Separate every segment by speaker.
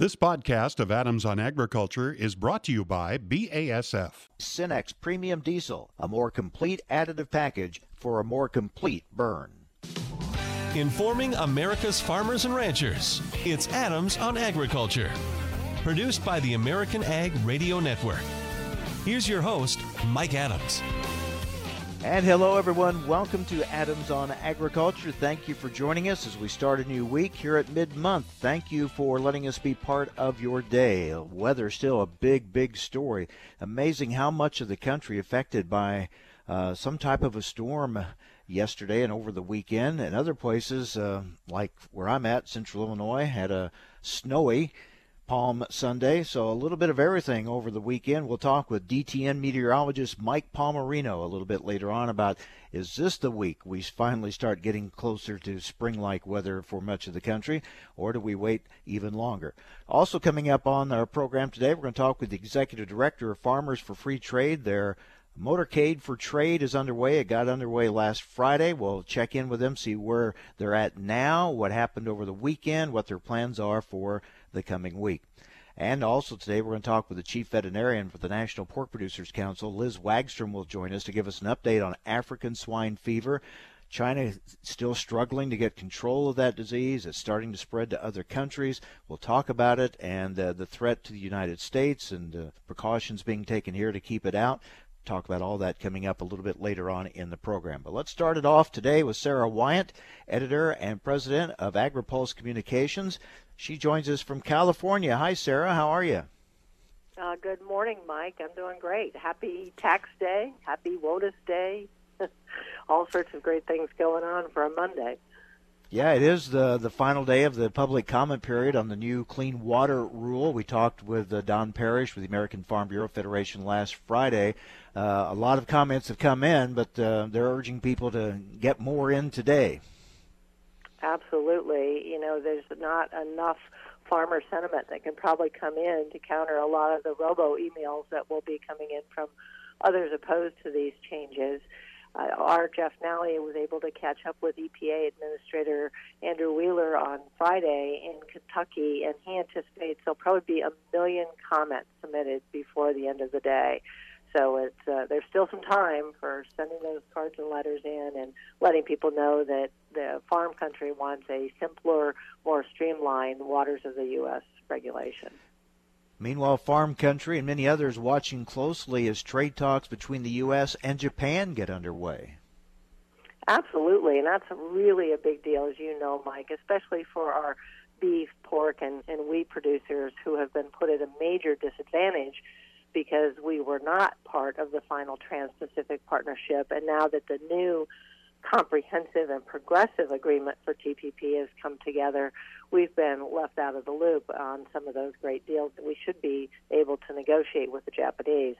Speaker 1: This podcast of Adams on Agriculture is brought to you by BASF.
Speaker 2: Cenex Premium Diesel, a more complete additive package for a more complete burn.
Speaker 3: Informing America's farmers and ranchers. It's Adams on Agriculture. Produced by the American Ag Radio Network. Here's your host, Mike Adams.
Speaker 2: And hello, everyone. Welcome to Adams on Agriculture. Thank you for joining us as we start a new week here at mid month. Thank you for letting us be part of your day. Weather still a big, big story. Amazing how much of the country affected by uh, some type of a storm yesterday and over the weekend. And other places, uh, like where I'm at, Central Illinois, had a snowy Palm Sunday. So a little bit of everything over the weekend. We'll talk with DTN meteorologist Mike Palmerino a little bit later on about is this the week we finally start getting closer to spring-like weather for much of the country, or do we wait even longer? Also coming up on our program today, we're going to talk with the executive director of Farmers for Free Trade. Their Motorcade for Trade is underway. It got underway last Friday. We'll check in with them, see where they're at now, what happened over the weekend, what their plans are for the coming week. And also today, we're going to talk with the chief veterinarian for the National Pork Producers Council. Liz Wagstrom will join us to give us an update on African swine fever. China is still struggling to get control of that disease. It's starting to spread to other countries. We'll talk about it and uh, the threat to the United States and uh, precautions being taken here to keep it out. Talk about all that coming up a little bit later on in the program. But let's start it off today with Sarah Wyant, editor and president of AgriPulse Communications. She joins us from California. Hi, Sarah. How are you?
Speaker 4: Uh, good morning, Mike. I'm doing great. Happy Tax Day. Happy WOTUS Day. All sorts of great things going on for a Monday.
Speaker 2: Yeah, it is the the final day of the public comment period on the new clean water rule. We talked with uh, Don Parrish with the American Farm Bureau Federation last Friday. Uh, a lot of comments have come in, but uh, they're urging people to get more in today.
Speaker 4: Absolutely. You know, there's not enough farmer sentiment that can probably come in to counter a lot of the robo emails that will be coming in from others opposed to these changes. Uh, our Jeff Nalley was able to catch up with EPA Administrator Andrew Wheeler on Friday in Kentucky, and he anticipates there'll probably be a million comments submitted before the end of the day. So it's uh, there's still some time for sending those cards and letters in and letting people know that the farm country wants a simpler, more streamlined waters of the U.S. regulation.
Speaker 2: Meanwhile, farm country and many others watching closely as trade talks between the U.S. and Japan get underway.
Speaker 4: Absolutely, and that's really a big deal, as you know, Mike, especially for our beef, pork, and, and wheat producers who have been put at a major disadvantage because we were not part of the final Trans Pacific Partnership. And now that the new comprehensive and progressive agreement for TPP has come together, we've been left out of the loop on some of those great deals that we should be able to negotiate with the Japanese.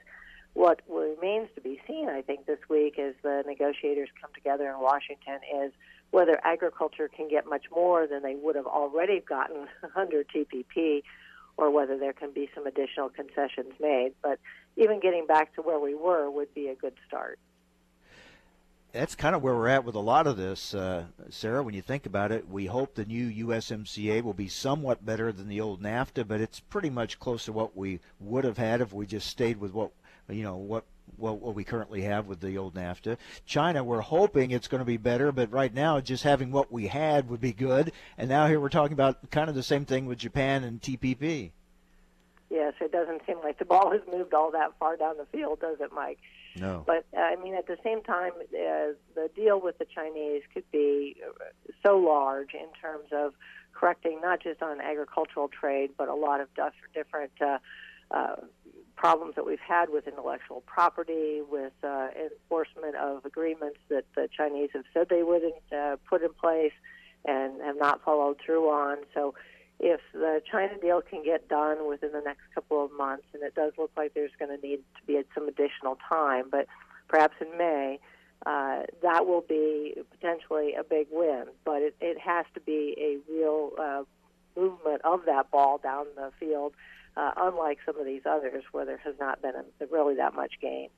Speaker 4: What remains to be seen, I think, this week as the negotiators come together in Washington is whether agriculture can get much more than they would have already gotten under TPP or whether there can be some additional concessions made. But even getting back to where we were would be a good start.
Speaker 2: That's kind of where we're at with a lot of this, uh, Sarah. When you think about it, we hope the new USMCA will be somewhat better than the old NAFTA, but it's pretty much close to what we would have had if we just stayed with what you know what what, what we currently have with the old NAFTA. China, we're hoping it's going to be better, but right now, just having what we had would be good. And now here we're talking about kind of the same thing with Japan and TPP.
Speaker 4: Yes, it doesn't seem like the ball has moved all that far down the field, does it, Mike?
Speaker 2: No.
Speaker 4: But uh, I mean, at the same time, uh, the deal with the Chinese could be so large in terms of correcting not just on agricultural trade, but a lot of different uh, uh, problems that we've had with intellectual property, with uh, enforcement of agreements that the Chinese have said they wouldn't uh, put in place and have not followed through on. So, if the China deal can get done within the next couple of months, and it does look like there's going to need to be some additional time, but perhaps in May, uh, that will be potentially a big win. But it, it has to be a real uh, movement of that ball down the field uh, unlike some of these others where there has not been a, really that much gain.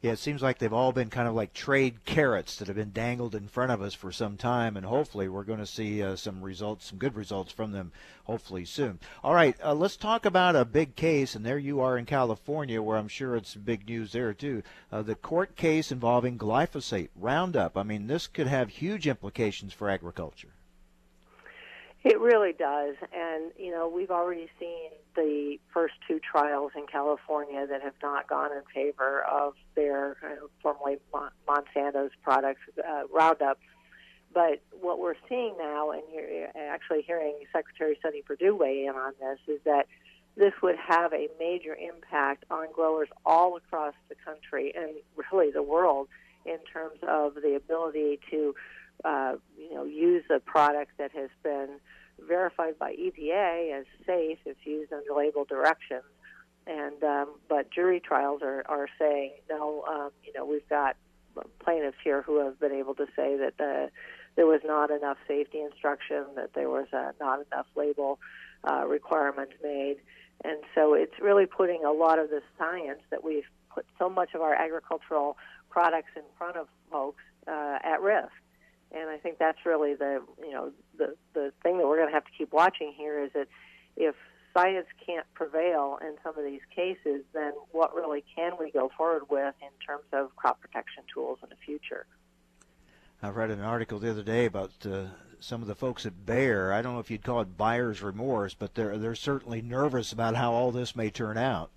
Speaker 2: Yeah, it seems like they've all been kind of like trade carrots that have been dangled in front of us for some time, and hopefully we're going to see uh, some results, some good results from them, hopefully soon. All right, uh, let's talk about a big case, and there you are in California, where I'm sure it's big news there too. Uh, the court case involving glyphosate, Roundup. I mean, this could have huge implications for agriculture.
Speaker 4: It really does. And, you know, we've already seen the first two trials in California that have not gone in favor of their uh, formerly Monsanto's products, uh, Roundup. But what we're seeing now, and you're actually hearing Secretary Sonny Perdue weigh in on this, is that this would have a major impact on growers all across the country and really the world in terms of the ability to uh, you know, use a product that has been verified by EPA as safe if used under label directions. And um, but jury trials are are saying no. Um, you know, we've got plaintiffs here who have been able to say that uh, there was not enough safety instruction, that there was not enough label uh, requirements made, and so it's really putting a lot of the science that we've put so much of our agricultural products in front of folks uh, at risk. And I think that's really the you know the the thing that we're going to have to keep watching here is that if science can't prevail in some of these cases, then what really can we go forward with in terms of crop protection tools in the future?
Speaker 2: I read an article the other day about uh, some of the folks at Bayer. I don't know if you'd call it buyer's remorse, but they're they're certainly nervous about how all this may turn out.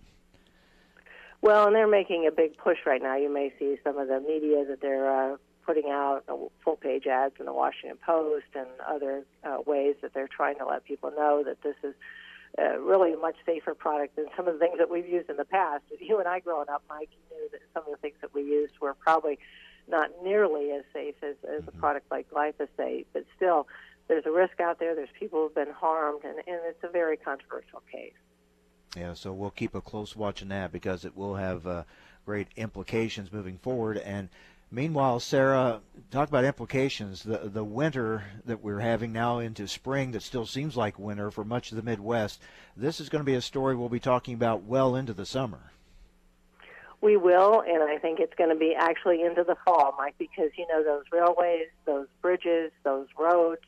Speaker 4: Well, and they're making a big push right now. You may see some of the media that they're uh, putting out full page ads in the Washington Post and other uh, ways that they're trying to let people know that this is uh, really a much safer product than some of the things that we've used in the past. You and I growing up, Mike, knew that some of the things that we used were probably not nearly as safe as, as a mm-hmm. product like glyphosate, but still, there's a risk out there. There's people who've been harmed, and, and it's a very controversial case.
Speaker 2: Yeah, so we'll keep a close watch on that because it will have uh, great implications moving forward. And Meanwhile, Sarah, talk about implications. The the winter that we're having now into spring that still seems like winter for much of the Midwest. This is going to be a story we'll be talking about well into the summer.
Speaker 4: We will, and I think it's going to be actually into the fall, Mike, because you know those railways, those bridges, those roads,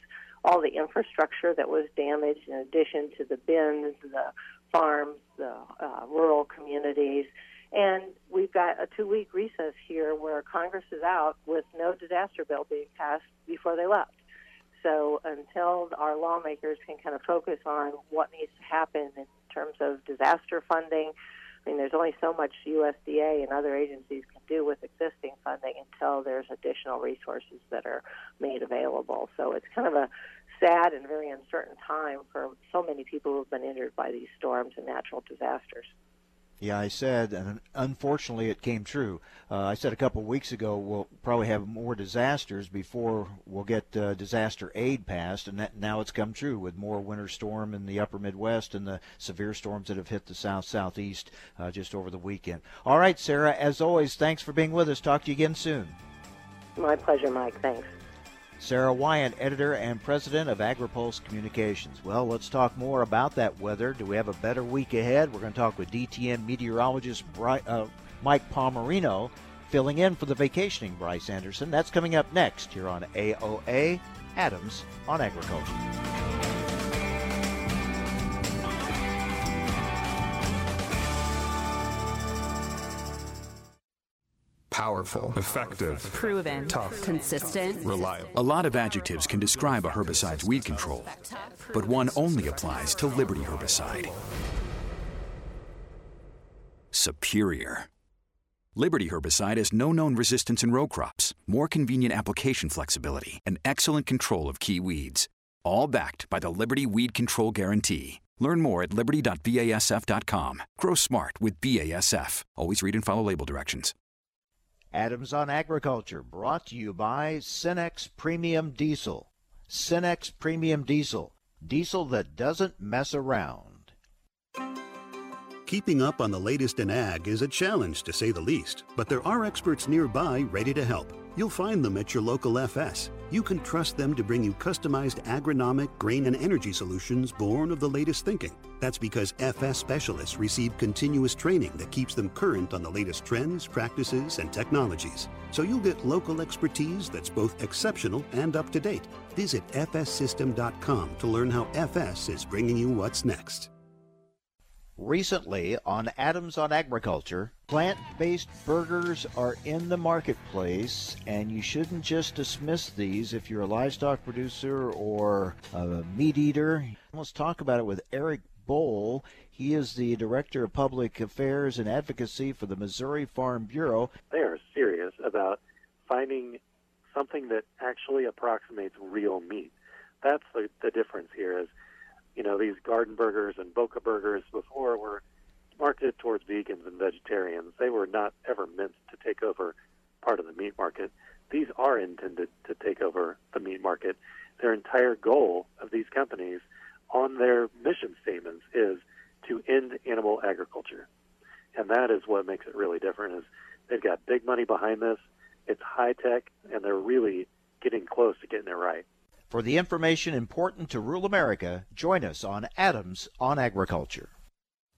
Speaker 4: all the infrastructure that was damaged, in addition to the bins, the farms, the uh, rural communities and we've got a two week recess here where Congress is out with no disaster bill being passed before they left. So until our lawmakers can kind of focus on what needs to happen in terms of disaster funding, I mean, there's only so much USDA and other agencies can do with existing funding until there's additional resources that are made available. So it's kind of a sad and very uncertain time for so many people who have been injured by these storms and natural disasters.
Speaker 2: Yeah, I said, and unfortunately it came true. Uh, I said a couple of weeks ago we'll probably have more disasters before we'll get uh, disaster aid passed, and that, now it's come true with more winter storm in the upper Midwest and the severe storms that have hit the south southeast uh, just over the weekend. All right, Sarah, as always, thanks for being with us. Talk to you again soon.
Speaker 4: My pleasure, Mike. Thanks.
Speaker 2: Sarah Wyant, editor and president of AgriPulse Communications. Well, let's talk more about that weather. Do we have a better week ahead? We're going to talk with DTN meteorologist uh, Mike Palmerino, filling in for the vacationing Bryce Anderson. That's coming up next here on AOA Adams on Agriculture.
Speaker 5: Powerful, effective,
Speaker 6: proven,
Speaker 5: tough,
Speaker 6: consistent,
Speaker 5: reliable.
Speaker 7: A lot of adjectives can describe a herbicide's weed control, but one only applies to Liberty herbicide. Superior. Liberty herbicide has no known resistance in row crops, more convenient application flexibility, and excellent control of key weeds. All backed by the Liberty Weed Control Guarantee. Learn more at liberty.basf.com. Grow smart with BASF. Always read and follow label directions.
Speaker 2: Adams on Agriculture, brought to you by Cenex Premium Diesel. Cenex Premium Diesel, diesel that doesn't mess around.
Speaker 8: Keeping up on the latest in ag is a challenge to say the least, but there are experts nearby ready to help.
Speaker 6: You'll find them at your local FS. You can trust them to bring you customized agronomic, grain, and energy solutions born of the latest thinking. That's because FS specialists receive continuous training that keeps them current on the latest trends, practices, and technologies. So you'll get local expertise that's both exceptional and up to date. Visit fssystem.com to learn how FS is bringing you what's next.
Speaker 2: Recently on Adams on Agriculture, plant based burgers are in the marketplace, and you shouldn't just dismiss these if you're a livestock producer or a meat eater. Let's talk about it with Eric Bohl. He is the Director of Public Affairs and Advocacy for the Missouri Farm Bureau.
Speaker 8: They are serious about finding something that actually approximates real meat. That's the, the difference here is you know, these garden burgers and Boca burgers before were marketed towards vegans and vegetarians. They were not ever meant to take over part of the meat market. These are intended to take over the meat market. Their entire goal of these companies on their mission statements is to end animal agriculture. And that is what makes it really different is they've got big money behind this. It's high tech and they're really getting close to getting it right.
Speaker 2: For the information important to rural America, join us on Adams on Agriculture.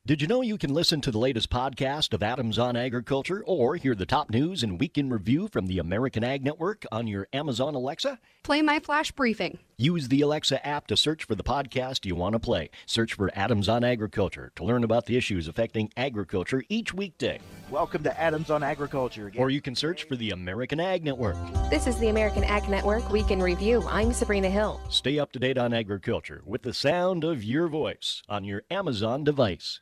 Speaker 9: Did you know you can listen to the latest podcast of Adams on Agriculture or hear the top news and week in review from the American Ag Network on your Amazon Alexa?
Speaker 10: Play my flash briefing.
Speaker 9: Use the Alexa app to search for the podcast you want to play. Search for Adams on Agriculture to learn about the issues affecting agriculture each weekday.
Speaker 2: Welcome to Adams on Agriculture again.
Speaker 9: Or you can search for the American Ag Network.
Speaker 10: This is the American Ag Network Week in Review. I'm Sabrina Hill.
Speaker 9: Stay up to date on agriculture with the sound of your voice on your Amazon device.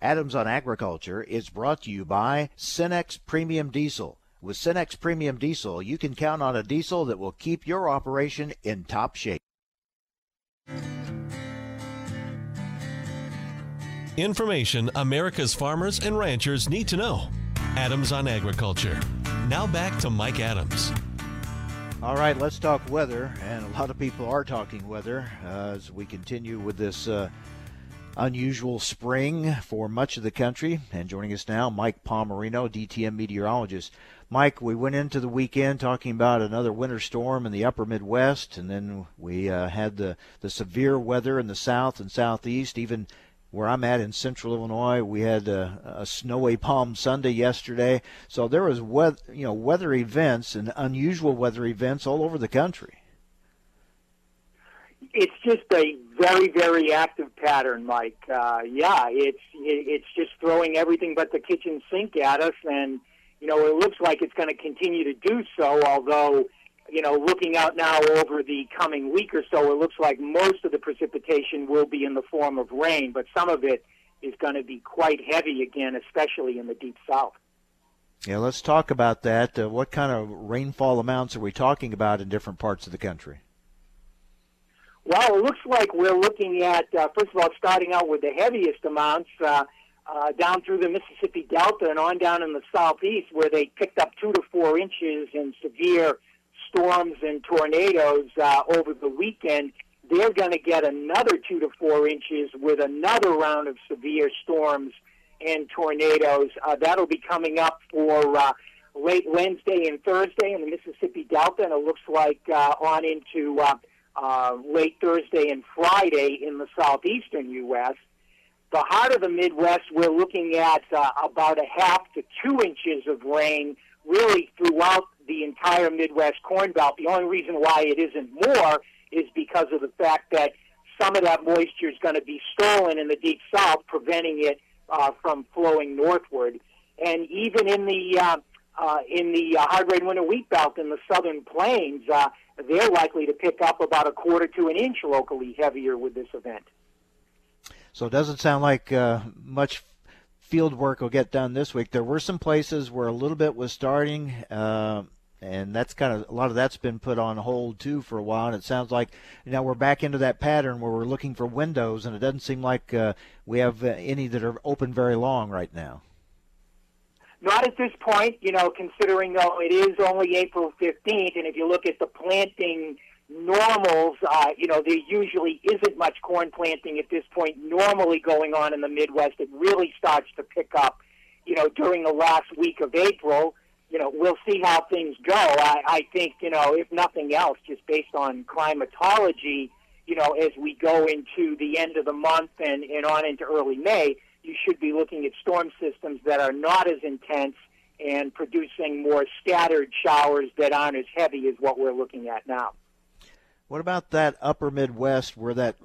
Speaker 2: Adams on Agriculture is brought to you by Cenex Premium Diesel. With Cenex Premium Diesel, you can count on a diesel that will keep your operation in top shape.
Speaker 3: Information America's farmers and ranchers need to know. Adams on Agriculture. Now back to Mike Adams.
Speaker 2: All right, let's talk weather. And a lot of people are talking weather uh, as we continue with this uh, unusual spring for much of the country. And joining us now, Mike Palmerino, DTN meteorologist. Mike, we went into the weekend talking about another winter storm in the upper Midwest, and then we uh, had the, the severe weather in the south and southeast. Even where I'm at in central Illinois, we had a, a snowy Palm Sunday yesterday. So there was weather, you know, weather events and unusual weather events all over the country
Speaker 11: it's just a very very active pattern mike. Uh yeah it's it's just throwing everything but the kitchen sink at us and you know it looks like it's going to continue to do so although you know looking out now over the coming week or so it looks like most of the precipitation will be in the form of rain but some of it is going to be quite heavy again especially in the deep south.
Speaker 2: Yeah let's talk about that. Uh, what kind of rainfall amounts are we talking about in different parts of the country
Speaker 11: well, it looks like we're looking at, uh, first of all, starting out with the heaviest amounts uh, uh, down through the Mississippi Delta and on down in the southeast, where they picked up two to four inches in severe storms and tornadoes uh, over the weekend. They're going to get another two to four inches with another round of severe storms and tornadoes. Uh, that'll be coming up for uh, late Wednesday and Thursday in the Mississippi Delta, and it looks like uh, on into uh, uh, late Thursday and Friday in the southeastern U.S. The heart of the Midwest, we're looking at uh, about a half to two inches of rain really throughout the entire Midwest Corn Belt. The only reason why it isn't more is because of the fact that some of that moisture is going to be stolen in the deep south, preventing it uh, from flowing northward. And even in the uh, uh, in the uh, hard red winter wheat belt in the southern plains, uh, they're likely to pick up about a quarter to an inch locally heavier with this event.
Speaker 2: So it doesn't sound like uh, much field work will get done this week. There were some places where a little bit was starting, uh, and that's kind of a lot of that's been put on hold too for a while. And it sounds like know we're back into that pattern where we're looking for windows, and it doesn't seem like uh, we have uh, any that are open very long right now.
Speaker 11: Not at this point, you know, considering though it is only April 15th, and if you look at the planting normals, uh, you know, there usually isn't much corn planting at this point normally going on in the Midwest. It really starts to pick up, you know, during the last week of April. You know, we'll see how things go. I, I think, you know, if nothing else, just based on climatology, you know, as we go into the end of the month and, and on into early May, you should be looking at storm systems that are not as intense and producing more scattered showers that aren't as heavy as what we're looking at now.
Speaker 2: What about that upper Midwest where that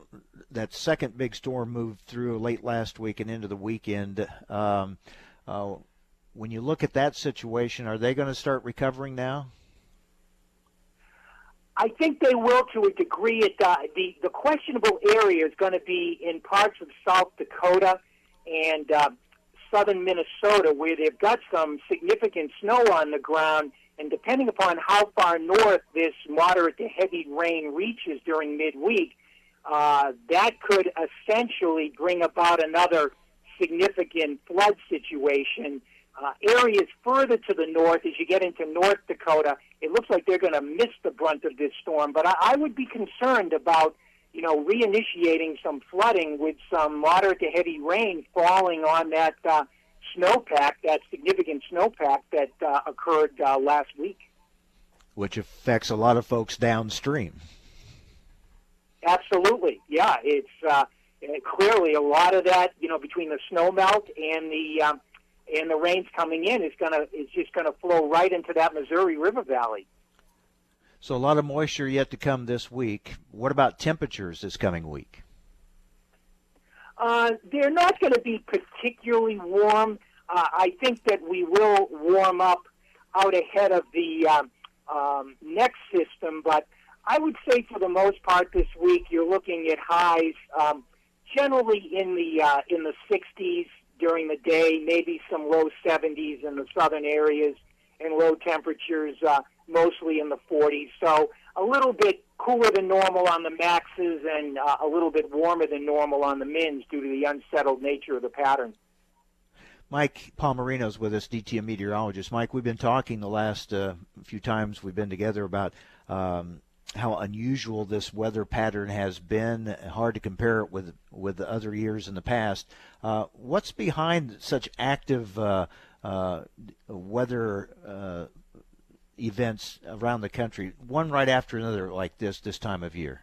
Speaker 2: that second big storm moved through late last week and into the weekend? Um, uh, when you look at that situation, are they going to start recovering now?
Speaker 11: I think they will to a degree. It, uh, the the questionable area is going to be in parts of South Dakota and uh, southern Minnesota, where they've got some significant snow on the ground. And depending upon how far north this moderate to heavy rain reaches during midweek, uh, that could essentially bring about another significant flood situation. Uh, areas further to the north, as you get into North Dakota, it looks like they're going to miss the brunt of this storm. But I, I would be concerned about you know, reinitiating some flooding with some moderate to heavy rain falling on that uh, snowpack, that significant snowpack that uh, occurred uh, last week.
Speaker 2: Which affects a lot of folks downstream.
Speaker 11: Absolutely, yeah. It's uh, clearly a lot of that, you know, between the snow melt and the um, and the rains coming in is gonna is just gonna flow right into that Missouri River Valley.
Speaker 2: So a lot of moisture yet to come this week. What about temperatures this coming week?
Speaker 11: Uh, they're not going to be particularly warm. Uh, I think that we will warm up out ahead of the um, um, next system, but I would say for the most part this week you're looking at highs um, generally in the uh, in the 60s during the day, maybe some low 70s in the southern areas, and low temperatures uh, mostly in the 40s. So a little bit cooler than normal on the maxes and uh, a little bit warmer than normal on the mins due to the unsettled nature of the pattern.
Speaker 2: Mike Palmerino's with us, DTN meteorologist. Mike, we've been talking the last uh, few times we've been together about um, how unusual this weather pattern has been. Hard to compare it with with other years in the past. Uh, what's behind such active uh, uh weather uh, events around the country, one right after another, like this this time of year?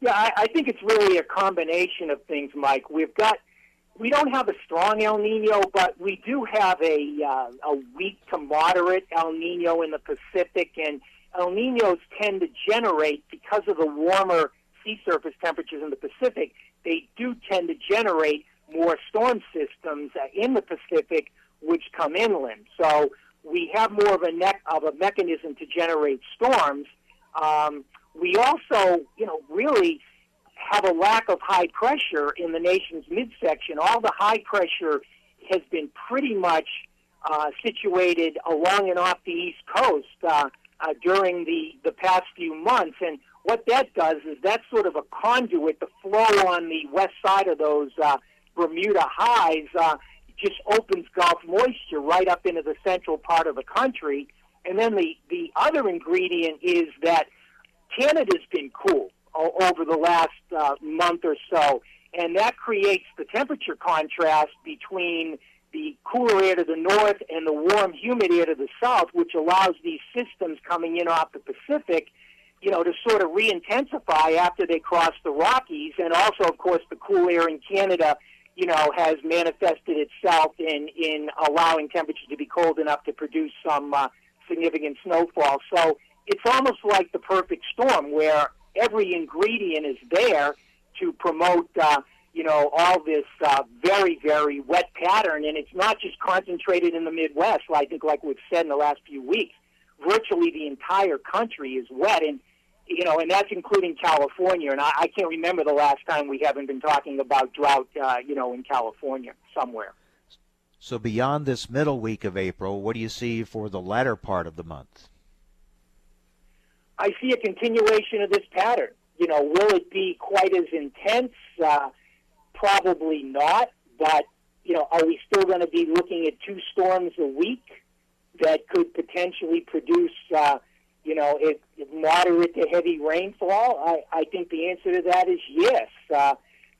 Speaker 11: Yeah, I, I think it's really a combination of things, Mike. We've got we don't have a strong El Nino, but we do have a uh, a weak to moderate El Nino in the Pacific, and El Ninos tend to generate because of the warmer sea surface temperatures in the Pacific. They do tend to generate more storm systems uh, in the Pacific, which come inland. So we have more of a ne- of a mechanism to generate storms. Um, we also, you know, really have a lack of high pressure in the nation's midsection. All the high pressure has been pretty much uh, situated along and off the East Coast uh, uh, during the, the past few months. And what that does is that's sort of a conduit. The flow on the west side of those uh, Bermuda highs uh, just opens Gulf moisture right up into the central part of the country. And then the, the other ingredient is that Canada's been cool o- over the last uh, month or so, and that creates the temperature contrast between the cooler air to the north and the warm, humid air to the south, which allows these systems coming in off the Pacific, you know, to sort of re-intensify after they cross the Rockies, and also, of course, the cool air in Canada you know, has manifested itself in in allowing temperatures to be cold enough to produce some uh, significant snowfall. So it's almost like the perfect storm where every ingredient is there to promote, uh, you know, all this uh, very, very wet pattern. And it's not just concentrated in the Midwest. I think, like we've said in the last few weeks, virtually the entire country is wet. And, you know, and that's including California. And I, I can't remember the last time we haven't been talking about drought, uh, you know, in California somewhere.
Speaker 2: So beyond this middle week of April, what do you see for the latter part of the month?
Speaker 11: I see a continuation of this pattern. You know, will it be quite as intense? Uh, probably not. But you know, are we still going to be looking at two storms a week that could potentially produce, uh, you know, it, moderate to heavy rainfall? I, I think the answer to that is yes. Uh,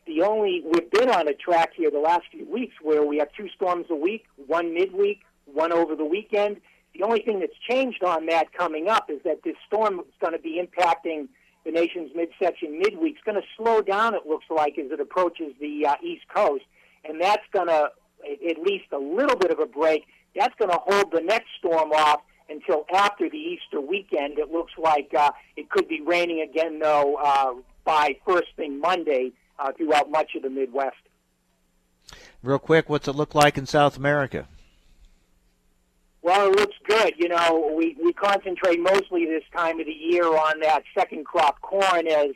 Speaker 11: the only we've been on a track here the last few weeks where we have two storms a week, one midweek, one over the weekend. The only thing that's changed on that coming up is that this storm is going to be impacting the nation's midsection midweek. It's going to slow down, it looks like, as it approaches the uh, East Coast. And that's going to, at least a little bit of a break, that's going to hold the next storm off until after the Easter weekend. It looks like uh, it could be raining again, though, uh, by first thing Monday uh, throughout much of the Midwest.
Speaker 2: Real quick, what's it look like in South America?
Speaker 11: Well, it looks good. You know, we, we concentrate mostly this time of the year on that second crop corn as,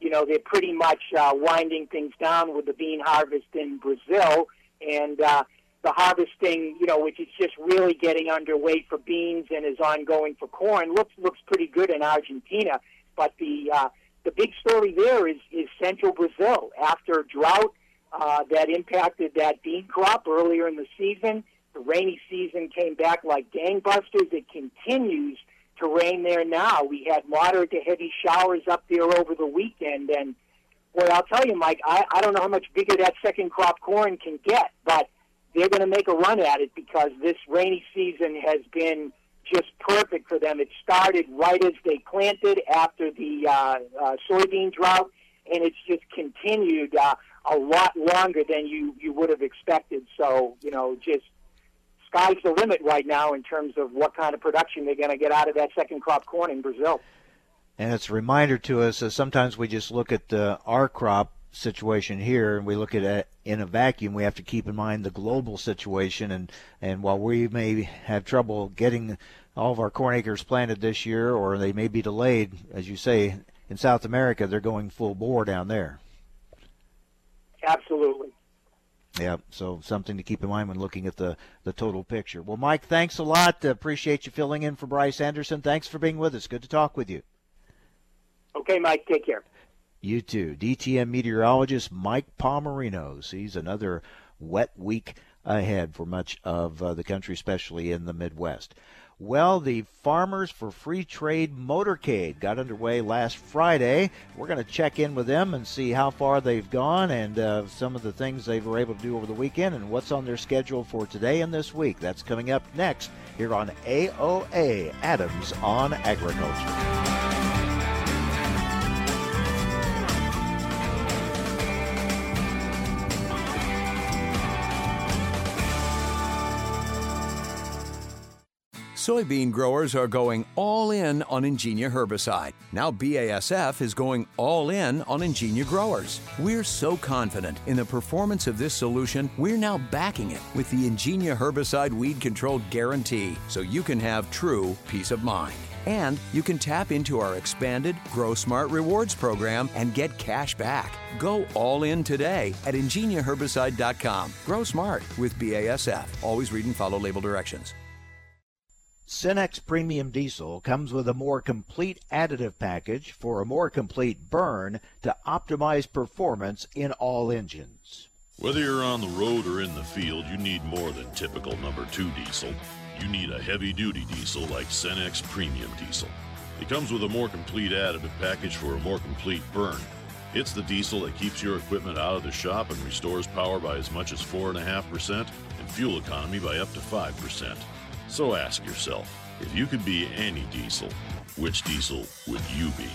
Speaker 11: you know, they're pretty much uh, winding things down with the bean harvest in Brazil. And uh, the harvesting, you know, which is just really getting underway for beans and is ongoing for corn, looks looks pretty good in Argentina. But the uh, the big story there is, is central Brazil. After drought uh, that impacted that bean crop earlier in the season, the rainy season came back like gangbusters. It continues to rain there now. We had moderate to heavy showers up there over the weekend. And, boy, I'll tell you, Mike, I, I don't know how much bigger that second crop corn can get, but they're going to make a run at it because this rainy season has been just perfect for them. It started right as they planted after the uh, uh, soybean drought, and it's just continued uh, a lot longer than you you would have expected. So you know, just sky's the limit right now in terms of what kind of production they're going to get out of that second crop corn in Brazil.
Speaker 2: And it's a reminder to us that sometimes we just look at uh, our crop situation here and we look at it in a vacuum we have to keep in mind the global situation and and while we may have trouble getting all of our corn acres planted this year or they may be delayed as you say in South America they're going full bore down there.
Speaker 11: Absolutely.
Speaker 2: Yeah so something to keep in mind when looking at the the total picture. Well Mike thanks a lot. Appreciate you filling in for Bryce Anderson. Thanks for being with us. Good to talk with you.
Speaker 11: Okay Mike take care
Speaker 2: you too. DTN meteorologist Mike Palmerino sees another wet week ahead for much of uh, the country, especially in the Midwest. Well, the Farmers for Free Trade Motorcade got underway last Friday. We're going to check in with them and see how far they've gone and uh, some of the things they were able to do over the weekend and what's on their schedule for today and this week. That's coming up next here on AOA Adams on Agriculture.
Speaker 12: Soybean growers are going all in on Ingenia herbicide. Now BASF is going all in on Ingenia growers. We're so confident in the performance of this solution, we're now backing it with the Ingenia herbicide weed control guarantee so you can have true peace of mind. And you can tap into our expanded Grow Smart Rewards program and get cash back. Go all in today at ingeniaherbicide.com. Grow smart with BASF. Always read and follow label directions.
Speaker 2: Cenex Premium Diesel comes with a more complete additive package for a more complete burn to optimize performance in all engines.
Speaker 13: Whether you're on the road or in the field, you need more than typical number 2 diesel. You need a heavy duty diesel like Cenex Premium Diesel. It comes with a more complete additive package for a more complete burn. It's the diesel that keeps your equipment out of the shop and restores power by as much as 4.5% and fuel economy by up to 5%. So ask yourself, if you could be any diesel, which diesel would you be?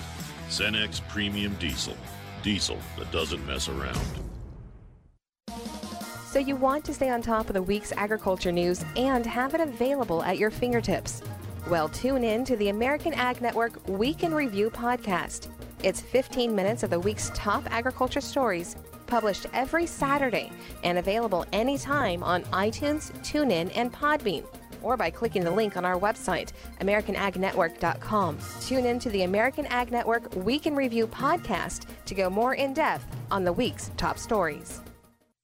Speaker 13: Cenex Premium Diesel. Diesel that doesn't mess around.
Speaker 10: So you want to stay on top of the week's agriculture news and have it available at your fingertips. Well, tune in to the American Ag Network Week in Review podcast. It's 15 minutes of the week's top agriculture stories, published every Saturday and available anytime on iTunes, TuneIn, and Podbean, or by clicking the link on our website, AmericanAgNetwork.com. Tune in to the American Ag Network Week in Review podcast to go more in depth on the week's top stories.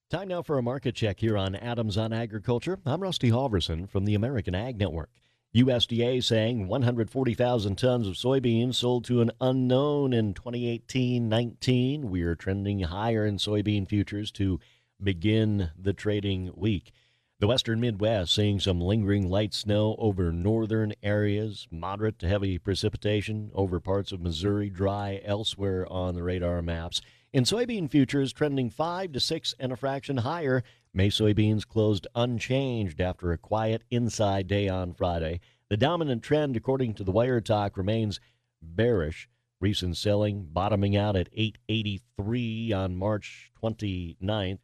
Speaker 9: Time now for a market check here on Adams on Agriculture. I'm Rusty Halverson from the American Ag Network. USDA saying 140,000 tons of soybeans sold to an unknown in 2018-19. We're trending higher in soybean futures to begin the trading week. The western Midwest seeing some lingering light snow over northern areas, moderate to heavy precipitation over parts of Missouri, dry elsewhere on the radar maps. In soybean futures, trending 5 to 6 and a fraction higher. May soybeans closed unchanged after a quiet inside day on Friday. The dominant trend, according to the Wire Talk, remains bearish. Recent selling bottoming out at 883 on March 29th.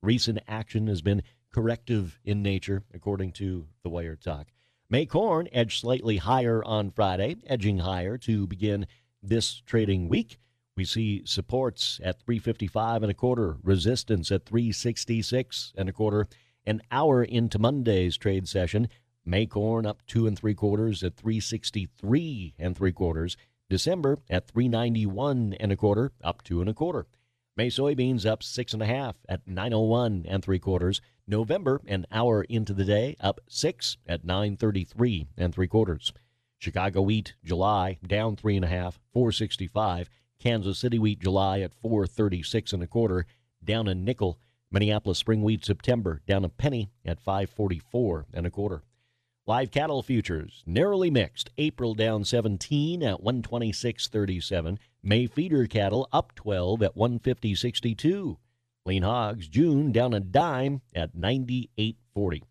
Speaker 9: Recent action has been corrective in nature, according to the Wire Talk. May corn edged slightly higher on Friday, edging higher to begin this trading week. We see supports at 355 and a quarter, resistance at 366 and a quarter. An hour into Monday's trade session, May corn up two and three quarters at 363 and three quarters. December at 391 and a quarter, up two and a quarter. May soybeans up six and a half at 901 and three quarters. November, an hour into the day, up six at 933 and three quarters. Chicago wheat July down three and a half, 465. Kansas City wheat July at 436 and a quarter, down a nickel. Minneapolis spring wheat September down a penny at 544 and a quarter. Live cattle futures narrowly mixed. April down 17 at 126.37. May feeder cattle up 12 at 150.62. Lean hogs June down a dime at 98.40.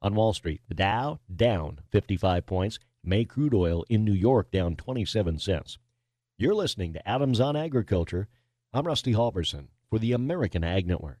Speaker 9: On Wall Street, the Dow down 55 points. May crude oil in New York down 27 cents. You're listening to Adams on Agriculture. I'm Rusty Halverson for the American Ag Network.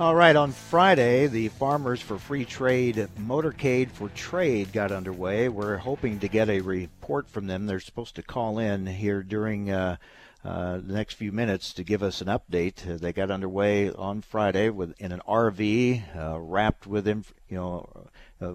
Speaker 2: All right, on Friday, the Farmers for Free Trade Motorcade for Trade got underway. We're hoping to get a report from them. They're supposed to call in here during uh, uh, the next few minutes to give us an update. Uh, they got underway on Friday with in an RV uh, wrapped with inf- you know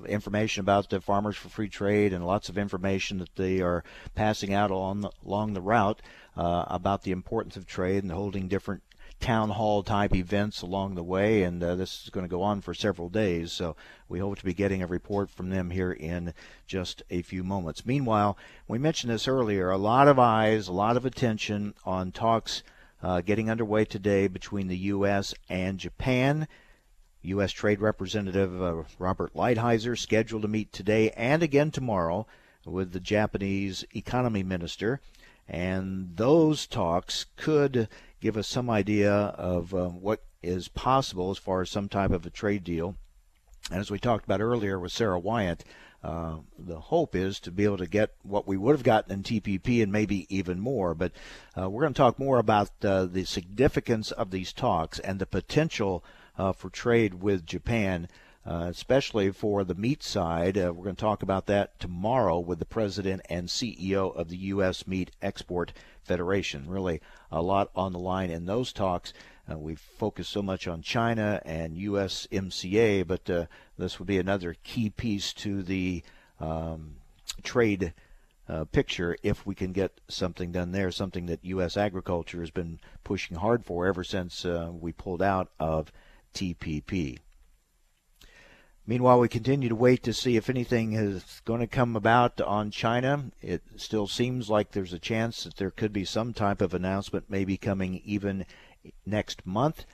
Speaker 2: information about the Farmers for Free Trade and lots of information that they are passing out along the, along the route uh, about the importance of trade and holding different town hall type events along the way, and uh, this is going to go on for several days. So we hope to be getting a report from them here in just a few moments. Meanwhile, we mentioned this earlier a lot of eyes, a lot of attention on talks uh, getting underway today between the U.S. and Japan. U.S. Trade Representative uh, Robert Lighthizer scheduled to meet today and again tomorrow with the Japanese Economy Minister. And those talks could give us some idea of um, what is possible as far as some type of a trade deal. And as we talked about earlier with Sarah Wyant, uh, the hope is to be able to get what we would have gotten in TPP and maybe even more. But uh, we're going to talk more about uh, the significance of these talks and the potential uh, for trade with Japan. Uh, especially for the meat side. Uh, we're going to talk about that tomorrow with the president and CEO of the U.S. Meat Export Federation. Really, a lot on the line in those talks. Uh, we've focused so much on China and USMCA, but uh, this would be another key piece to the um, trade uh, picture if we can get something done there, something that U.S. agriculture has been pushing hard for ever since uh, we pulled out of TPP. Meanwhile, we continue to wait to see if anything is going to come about on China. It still seems like there's a chance that there could be some type of announcement, maybe coming even next month.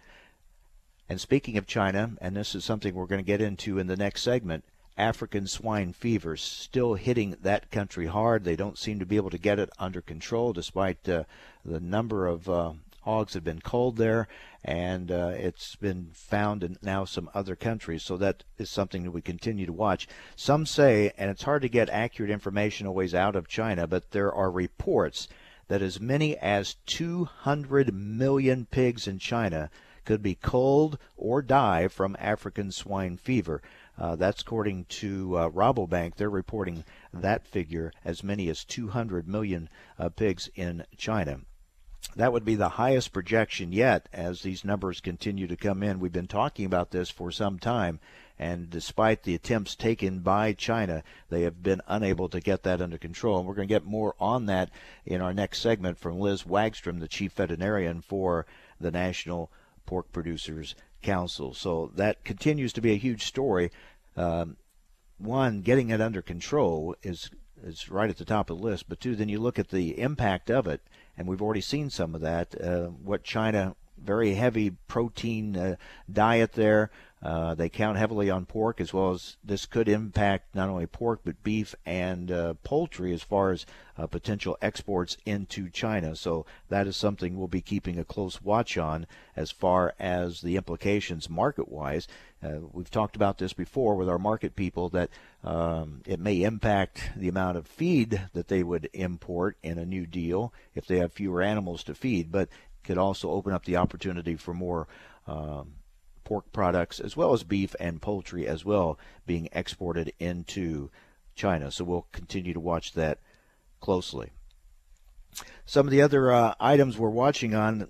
Speaker 2: And speaking of China, and this is something we're going to get into in the next segment, African swine fever still hitting that country hard. They don't seem to be able to get it under control despite uh, the number of uh, hogs that have been culled there, and uh, it's been found in now some other countries. So that is something that we continue to watch. Some say, and it's hard to get accurate information always out of China, but there are reports that as many as 200 million pigs in China could be culled or die from African swine fever. Uh, that's according to uh, Rabobank. They're reporting that figure as many as 200 million uh, pigs in China. That would be the highest projection yet as these numbers continue to come in. We've been talking about this for some time, and despite the attempts taken by China, they have been unable to get that under control. And we're going to get more on that in our next segment from Liz Wagstrom, the chief veterinarian for the National Pork Producers Council. So that continues to be a huge story. Um, one, getting it under control is is right at the top of the list. But two, then you look at the impact of it, and we've already seen some of that. Uh, what China very heavy protein uh, diet there. Uh, they count heavily on pork as well as this could impact not only pork but beef and uh, poultry as far as uh, potential exports into China. So that is something we'll be keeping a close watch on as far as the implications market wise. Uh, we've talked about this before with our market people that um, it may impact the amount of feed that they would import in a new deal if they have fewer animals to feed, but could also open up the opportunity for more um, pork products as well as beef and poultry as well being exported into China. So we'll continue to watch that closely. Some of the other uh, items we're watching on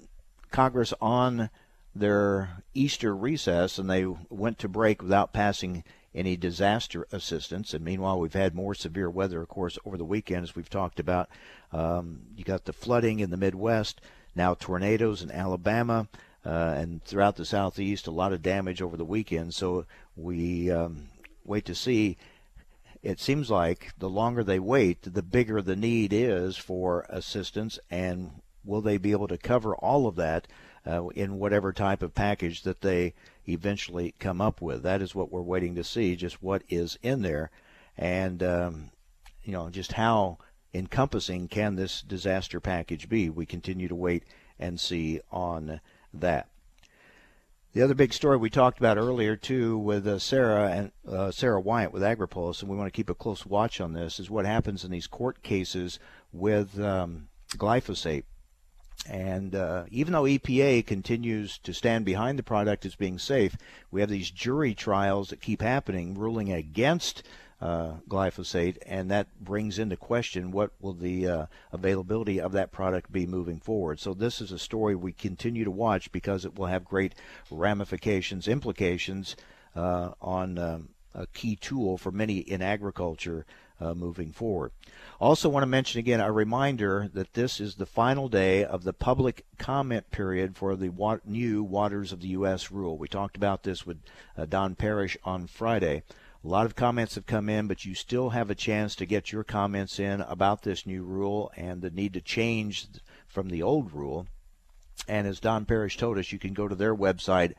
Speaker 2: Congress on their Easter recess, and they went to break without passing any disaster assistance. And meanwhile, we've had more severe weather, of course, over the weekend, as we've talked about. Um, you got the flooding in the Midwest, now tornadoes in Alabama. Uh, and throughout the southeast, a lot of damage over the weekend. So we um, wait to see. It seems like the longer they wait, the bigger the need is for assistance, and will they be able to cover all of that uh, in whatever type of package that they eventually come up with? That is what we're waiting to see, just what is in there, and um, you know, just how encompassing can this disaster package be? We continue to wait and see on that. The other big story we talked about earlier too with uh, Sarah and uh, Sarah Wyatt with AgriPulse, and we want to keep a close watch on this, is what happens in these court cases with um, glyphosate. And uh, even though EPA continues to stand behind the product as being safe, we have these jury trials that keep happening, ruling against uh, glyphosate, and that brings into question what will the uh, availability of that product be moving forward. So this is a story we continue to watch because it will have great ramifications, implications uh, on um, a key tool for many in agriculture. Uh, moving forward. Also, want to mention again a reminder that this is the final day of the public comment period for the wa- new Waters of the U.S. rule. We talked about this with uh, Don Parrish on Friday. A lot of comments have come in, but you still have a chance to get your comments in about this new rule and the need to change from the old rule. And as Don Parrish told us, you can go to their website,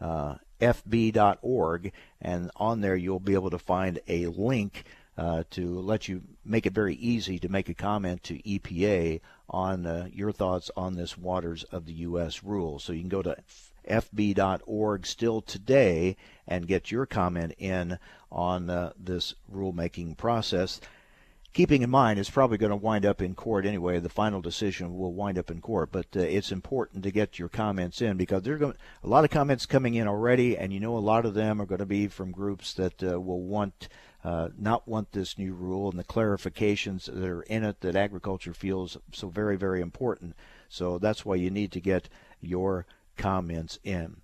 Speaker 2: uh, fb.org, and on there you'll be able to find a link uh, to let you make it very easy to make a comment to EPA on uh, your thoughts on this Waters of the U.S. rule. So you can go to fb.org still today and get your comment in on uh, this rulemaking process. Keeping in mind, it's probably going to wind up in court anyway. The final decision will wind up in court, but uh, it's important to get your comments in because there are going a lot of comments coming in already, and you know a lot of them are going to be from groups that uh, will want uh, not want this new rule and the clarifications that are in it that agriculture feels so very very important. So that's why you need to get your comments in.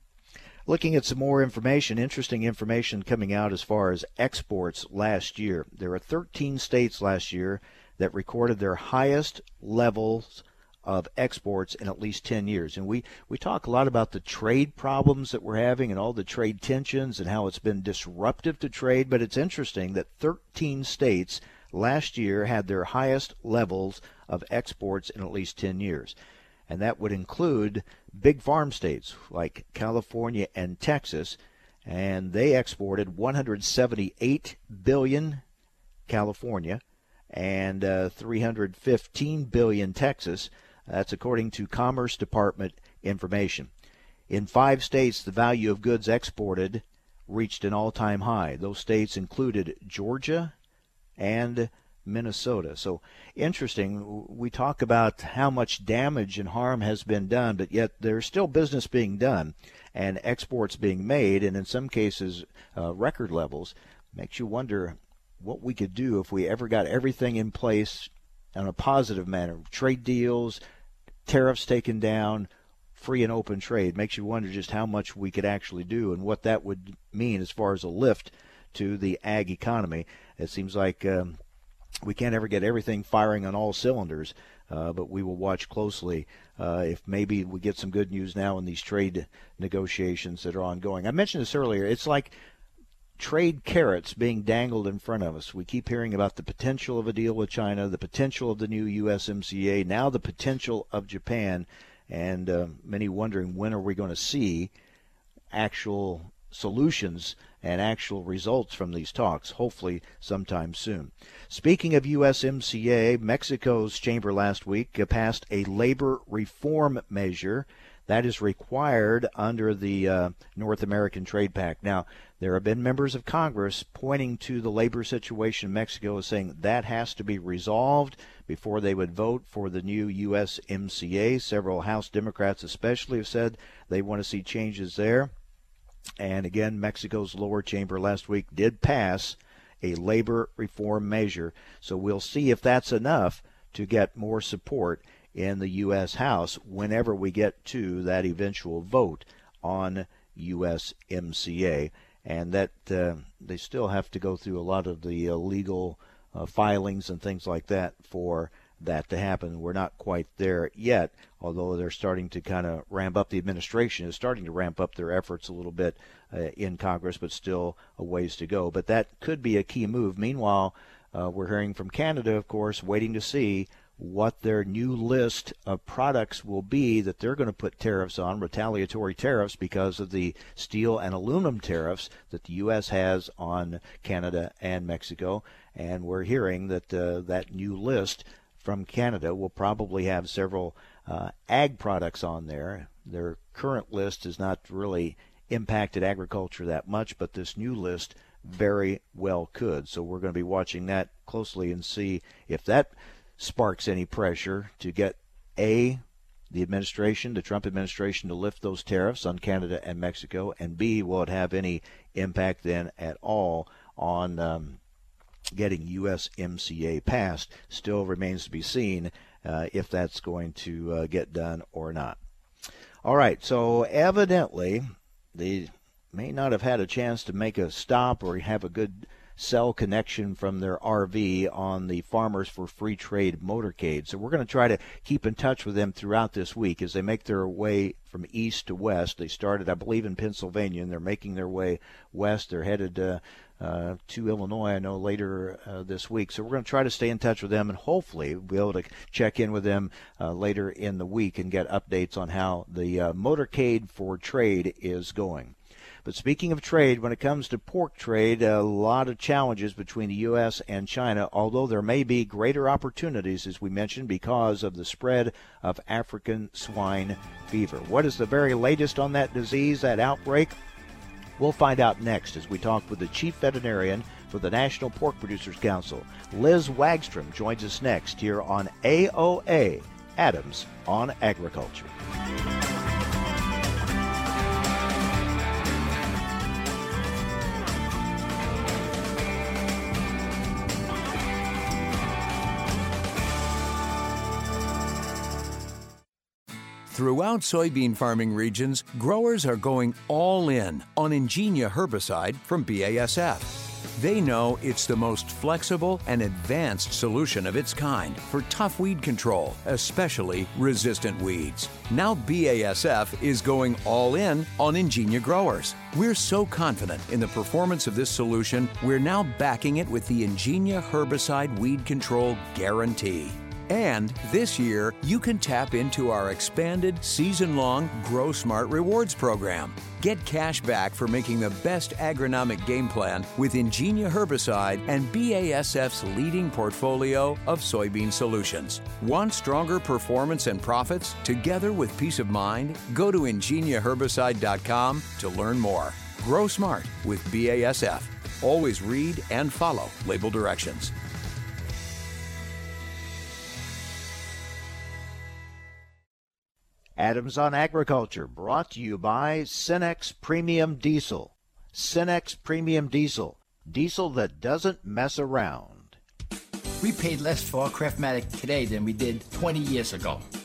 Speaker 2: Looking at some more information, interesting information coming out as far as exports last year. There were 13 states last year that recorded their highest levels of exports in at least 10 years. And we, we talk a lot about the trade problems that we're having and all the trade tensions and how it's been disruptive to trade. But it's interesting that 13 states last year had their highest levels of exports in at least 10 years and that would include big farm states like California and Texas, and they exported 178 billion California and uh, 315 billion Texas. That's according to Commerce Department information. In five states, the value of goods exported reached an all-time high. Those states included Georgia and Minnesota. So interesting. We talk about how much damage and harm has been done, but yet there's still business being done and exports being made, and in some cases, uh, record levels. Makes you wonder what we could do if we ever got everything in place in a positive manner trade deals, tariffs taken down, free and open trade. Makes you wonder just how much we could actually do and what that would mean as far as a lift to the ag economy. It seems like um, we can't ever get everything firing on all cylinders, uh, but we will watch closely uh, if maybe we get some good news now in these trade negotiations that are ongoing. I mentioned this earlier. It's like trade carrots being dangled in front of us. We keep hearing about the potential of a deal with China, the potential of the new USMCA, now the potential of Japan, and uh, many wondering when are we going to see actual solutions and actual results from these talks, hopefully sometime soon. Speaking of USMCA, Mexico's chamber last week passed a labor reform measure that is required under the uh, North American Trade Pact. Now, there have been members of Congress pointing to the labor situation in Mexico as saying that has to be resolved before they would vote for the new USMCA. Several House Democrats, especially, have said they want to see changes there. And again, Mexico's lower chamber last week did pass a labor reform measure. So we'll see if that's enough to get more support in the U.S. House whenever we get to that eventual vote on USMCA. And that uh, they still have to go through a lot of the uh, legal uh, filings and things like that for that to happen. We're not quite there yet, although they're starting to kind of ramp up. The administration is starting to ramp up their efforts a little bit uh, in Congress, but still a ways to go. But that could be a key move. Meanwhile, uh, we're hearing from Canada, of course, waiting to see what their new list of products will be that they're going to put tariffs on, retaliatory tariffs, because of the steel and aluminum tariffs that the U.S. has on Canada and Mexico. And we're hearing that uh, that new list from Canada will probably have several uh, ag products on there. Their current list has not really impacted agriculture that much, but this new list very well could. So we're going to be watching that closely and see if that sparks any pressure to get A, the administration, the Trump administration, to lift those tariffs on Canada and Mexico, and B, will it have any impact then at all on um, getting USMCA passed. Still remains to be seen uh, if that's going to uh, get done or not. All right, so evidently they may not have had a chance to make a stop or have a good cell connection from their RV on the Farmers for Free Trade motorcade. So we're going to try to keep in touch with them throughout this week as they make their way from east to west. They started, I believe, in Pennsylvania, and they're making their way west. They're headed uh, uh, to Illinois, I know, later uh, this week. So we're going to try to stay in touch with them and hopefully be able to check in with them uh, later in the week and get updates on how the uh, motorcade for trade is going. But speaking of trade, when it comes to pork trade, a lot of challenges between the U.S. and China, although there may be greater opportunities, as we mentioned, because of the spread of African swine fever. What is the very latest on that disease, that outbreak? We'll find out next as we talk with the chief veterinarian for the National Pork Producers Council. Liz Wagstrom joins us next here on AOA, Adams on Agriculture.
Speaker 12: Throughout soybean farming regions, growers are going all in on Engenia herbicide from BASF. They know it's the most flexible and advanced solution of its kind for tough weed control, especially resistant weeds. Now BASF is going all in on Engenia growers. We're so confident in the performance of this solution, we're now backing it with the Engenia herbicide weed control guarantee. And this year, you can tap into our expanded season long Grow Smart Rewards program. Get cash back for making the best agronomic game plan with Engenia herbicide and BASF's leading portfolio of soybean solutions. Want stronger performance and profits together with peace of mind? Go to engeniaherbicide.com to learn more. Grow smart with BASF. Always read and follow label directions.
Speaker 2: Adams on Agriculture, brought to you by Cenex Premium Diesel. Cenex Premium Diesel, diesel that doesn't mess around.
Speaker 14: We paid less for our Craftmatic today than we did 20 years ago.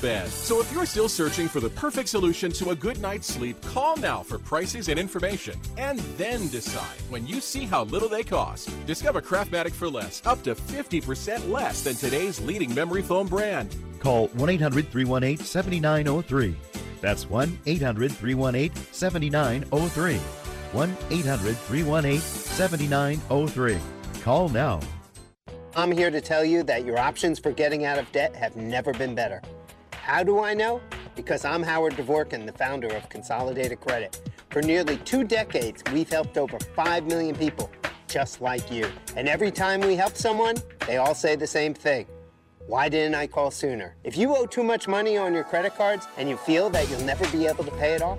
Speaker 15: bed. So if you're still searching for the perfect solution to a good night's sleep, call now for prices and information. And then decide when you see how little they cost. Discover Craftmatic for less, up to 50% less than today's leading memory foam brand.
Speaker 16: Call 1 800 318 7903. That's 1 800 318 7903. 1 800 318 7903. Call now.
Speaker 17: I'm here to tell you that your options for getting out of debt have never been better. How do I know? Because I'm Howard Dvorkin, the founder of Consolidated Credit. For nearly two decades, we've helped over 5 million people just like you. And every time we help someone, they all say the same thing. Why didn't I call sooner? If you owe too much money on your credit cards and you feel that you'll never be able to pay it off,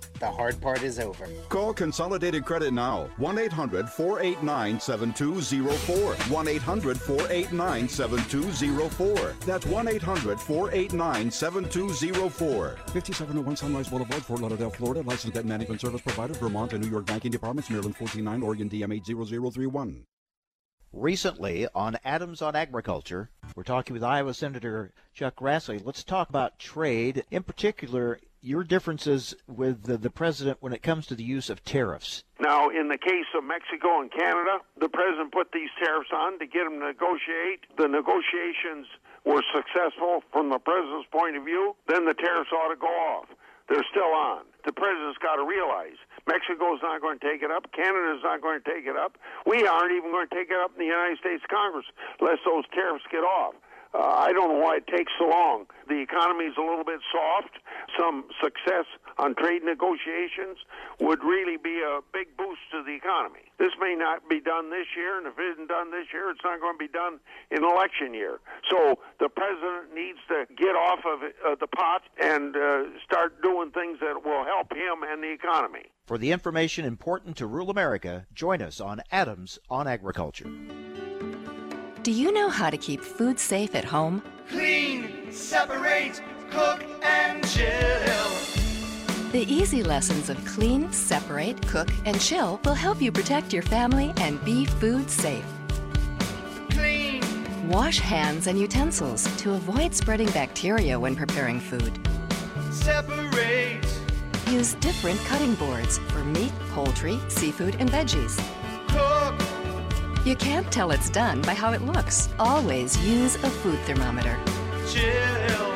Speaker 17: the hard part is over.
Speaker 18: Call Consolidated Credit now. 1 800 489 7204. 1 800 489 7204. That's 1 800 489 7204.
Speaker 19: 5701 Sunrise Boulevard, Fort Lauderdale, Florida. Licensed debt management service provider, Vermont and New York banking departments, Maryland 49, Oregon DM 80031.
Speaker 2: Recently on Adams on Agriculture, we're talking with Iowa Senator Chuck Grassley. Let's talk about trade, in particular your differences with the, the president when it comes to the use of tariffs.
Speaker 20: Now, in the case of Mexico and Canada, the president put these tariffs on to get them to negotiate. The negotiations were successful from the president's point of view. Then the tariffs ought to go off. They're still on. The president's got to realize Mexico's not going to take it up. Canada's not going to take it up. We aren't even going to take it up in the United States Congress unless those tariffs get off. Uh, I don't know why it takes so long. The economy is a little bit soft. Some success on trade negotiations would really be a big boost to the economy. This may not be done this year, and if it isn't done this year, it's not going to be done in election year. So the president needs to get off of uh, the pot and uh, start doing things that will help him and the economy.
Speaker 2: For the information important to rural America, join us on Adams on Agriculture.
Speaker 21: Do you know how to keep food safe at home?
Speaker 22: Clean, separate, cook, and chill.
Speaker 21: The easy lessons of clean, separate, cook, and chill will help you protect your family and be food safe.
Speaker 23: Clean.
Speaker 21: Wash hands and utensils to avoid spreading bacteria when preparing food.
Speaker 23: Separate.
Speaker 21: Use different cutting boards for meat, poultry, seafood, and veggies.
Speaker 23: Cook.
Speaker 21: You can't tell it's done by how it looks. Always use a food thermometer.
Speaker 23: Chill.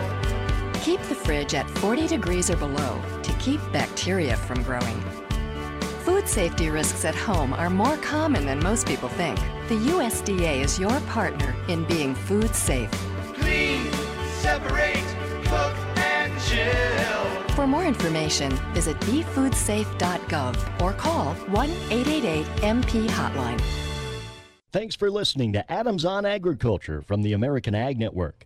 Speaker 21: Keep the fridge at 40 degrees or below to keep bacteria from growing. Food safety risks at home are more common than most people think. The USDA is your partner in being food safe.
Speaker 23: Clean. Separate. Cook and chill.
Speaker 21: For more information, visit befoodsafe.gov or call 1 888 MP Hotline.
Speaker 9: Thanks for listening to Adams on Agriculture from the American Ag Network.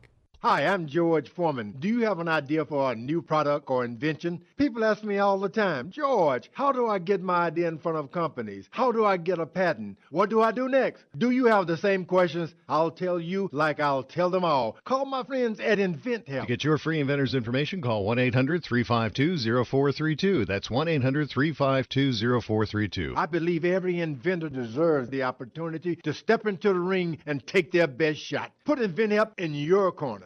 Speaker 24: Hi, I'm George Foreman. Do you have an idea for a new product or invention? People ask me all the time, George, how do I get my idea in front of companies? How do I get a patent? What do I do next? Do you have the same questions? I'll tell you like I'll tell them all. Call my friends at InventHelp.
Speaker 25: To get your free inventor's information, call 1 800 352 0432. That's 1 800 352 0432.
Speaker 24: I believe every inventor deserves the opportunity to step into the ring and take their best shot. Put InventHelp in your corner.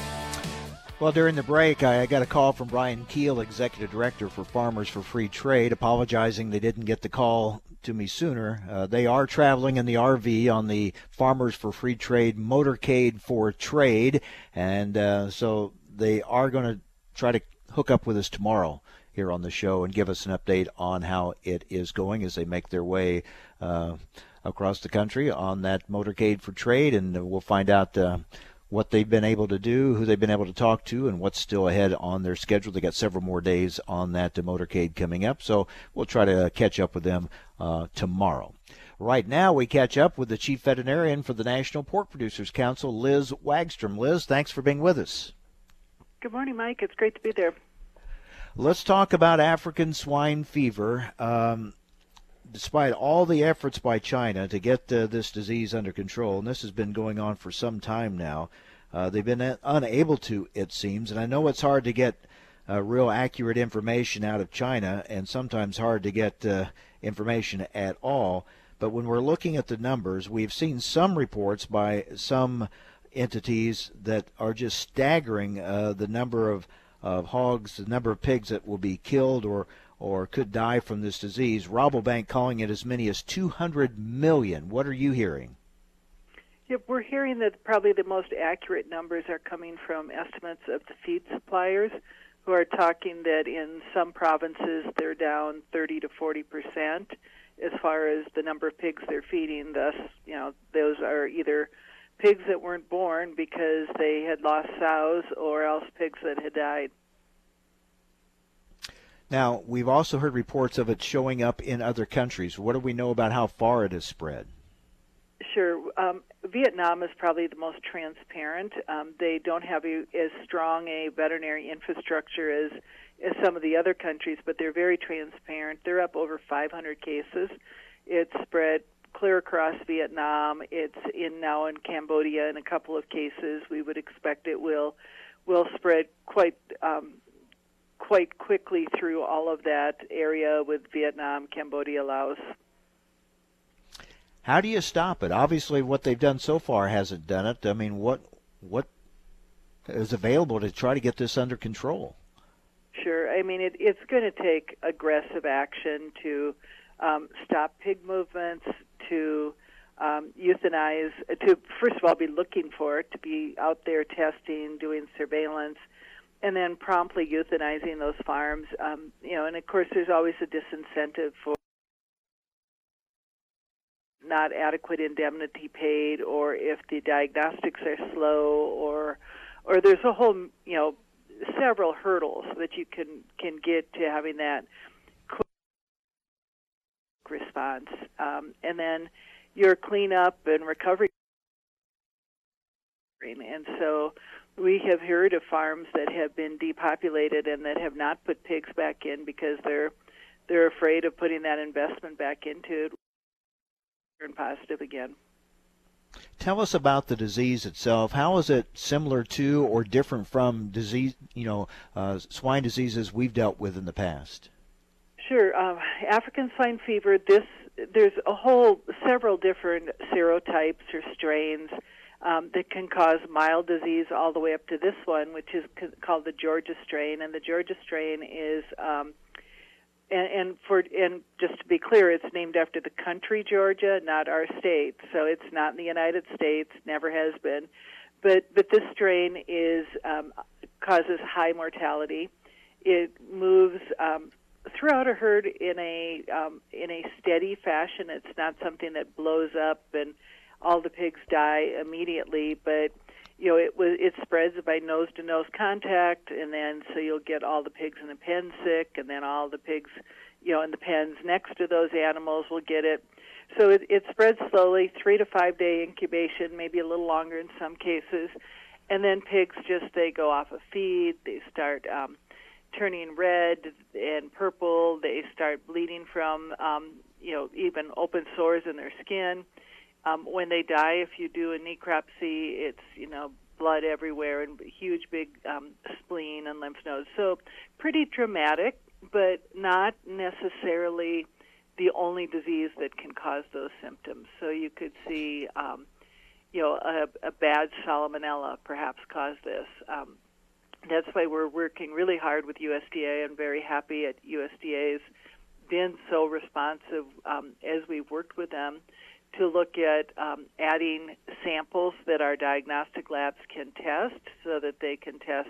Speaker 2: Well, during the break, I got a call from Brian Kuehl, Executive Director for Farmers for Free Trade, apologizing they didn't get the call to me sooner. Uh, they are traveling in the RV on the Farmers for Free Trade Motorcade for Trade, and uh, so they are going to try to hook up with us tomorrow here on the show and give us an update on how it is going as they make their way uh, across the country on that motorcade for trade, and we'll find out uh, what they've been able to do, who they've been able to talk to, and what's still ahead on their schedule. They got several more days on that motorcade coming up, so we'll try to catch up with them uh, tomorrow. Right now, we catch up with the chief veterinarian for the National Pork Producers Council, Liz Wagstrom. Liz, thanks for being with us.
Speaker 22: Good morning, Mike. It's great to be there.
Speaker 2: Let's talk about African swine fever. Um, despite all the efforts by China to get uh, this disease under control, and this has been going on for some time now, uh, they've been unable to, it seems. And I know it's hard to get uh, real accurate information out of China, and sometimes hard to get uh, information at all. But when we're looking at the numbers, we've seen some reports by some entities that are just staggering uh, the number of, of hogs, the number of pigs that will be killed or or could die from this disease. Rabobank calling it as many as 200 million. What are you hearing?
Speaker 22: Yep, we're hearing that probably the most accurate numbers are coming from estimates of the feed suppliers, who are talking that in some provinces they're down 30 to 40 percent as far as the number of pigs they're feeding. Thus, you know, those are either pigs that weren't born because they had lost sows, or else pigs that had died.
Speaker 2: Now, we've also heard reports of it showing up in other countries. What do we know about how far it has spread?
Speaker 22: Sure. Um, Vietnam is probably the most transparent. Um, they don't have a, as strong a veterinary infrastructure as, as some of the other countries, but they're very transparent. They're up over 500 cases. It's spread clear across Vietnam. It's in now in Cambodia in a couple of cases. We would expect it will will spread quite um, quite quickly through all of that area with Vietnam, Cambodia, Laos.
Speaker 2: How do you stop it? Obviously, what they've done so far hasn't done it. I mean, what what is available to try to get this under control?
Speaker 22: Sure. I mean, it, it's going to take aggressive action to um, stop pig movements, to um, euthanize to first of all be looking for it, to be out there testing, doing surveillance, and then promptly euthanizing those farms. Um, you know, and of course, there's always a disincentive for not adequate indemnity paid, or if the diagnostics are slow, or or there's a whole you know several hurdles that you can can get to having that quick response, um, and then your cleanup and recovery. And so we have heard of farms that have been depopulated and that have not put pigs back in because they're they're afraid of putting that investment back into it. Turn positive again.
Speaker 2: Tell us about the disease itself. How is it similar to or different from disease, you know, uh, swine diseases we've dealt with in the past?
Speaker 22: Sure. Um, African swine fever. This there's a whole several different serotypes or strains um, that can cause mild disease all the way up to this one, which is called the Georgia strain. And the Georgia strain is, um, and, and for and just to be clear, it's named after the country Georgia, not our state. So it's not in the United States, never has been. But but this strain is um, causes high mortality. It moves um, throughout a herd in a um, in a steady fashion. It's not something that blows up and all the pigs die immediately, but you know it was it spreads by nose to nose contact, and then so you'll get all the pigs in the pen sick, and then all the pigs you know in the pens next to those animals will get it. So it, it spreads slowly, three to five day incubation, maybe a little longer in some cases, and then pigs just they go off a feed, they start. Um, turning red and purple. They start bleeding from, um, you know, even open sores in their skin. Um, when they die, if you do a necropsy, it's you know blood everywhere and huge big um, spleen and lymph nodes. So pretty dramatic, but not necessarily the only disease that can cause those symptoms. So you could see, um, you know, a, a bad salmonella perhaps cause this. Um, that's why we're working really hard with USDA and very happy at USDA's been so responsive um, as we've worked with them to look at um, adding samples that our diagnostic labs can test so that they can test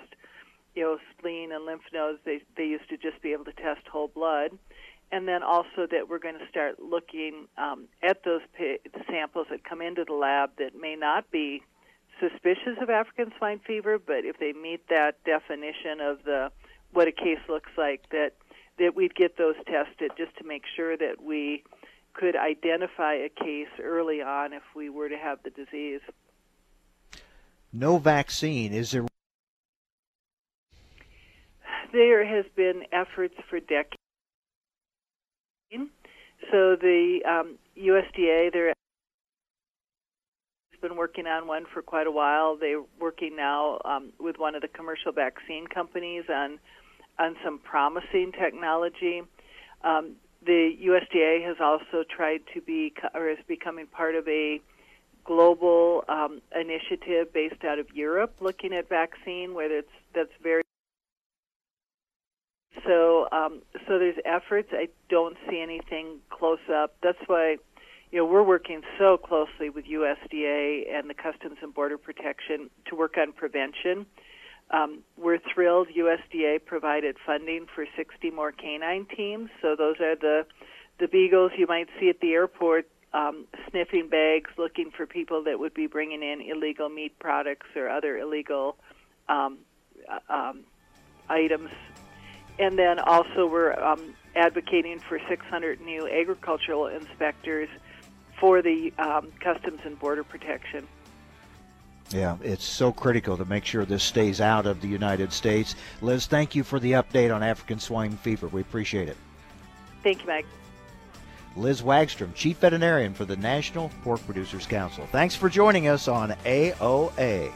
Speaker 22: you know spleen and lymph nodes. They they used to just be able to test whole blood. And then also that we're going to start looking um, at those pa- samples that come into the lab that may not be suspicious of African swine fever, but if they meet that definition of the what a case looks like, that that we'd get those tested just to make sure that we could identify a case early on if we were to have the disease.
Speaker 2: No vaccine. Is there?
Speaker 22: There has been efforts for decades. So the um, USDA, they're been working on one for quite a while. They're working now um, with one of the commercial vaccine companies on on some promising technology. Um, the USDA has also tried to be or is becoming part of a global um, initiative based out of Europe, looking at vaccine, where it's that's very so um, so there's efforts. I don't see anything close up. That's why you know, we're working so closely with USDA and the Customs and Border Protection to work on prevention. Um, we're thrilled USDA provided funding for 60 more canine teams. So those are the the beagles you might see at the airport um, sniffing bags, looking for people that would be bringing in illegal meat products or other illegal um, uh, um, items. And then also we're um, advocating for 600 new agricultural inspectors for the um, Customs and Border Protection.
Speaker 2: Yeah, it's so critical to make sure this stays out of the United States. Liz, thank you for the update on African swine fever. We appreciate it.
Speaker 22: Thank you, Mike.
Speaker 2: Liz Wagstrom, Chief Veterinarian for the National Pork Producers Council. Thanks for joining us on AOA.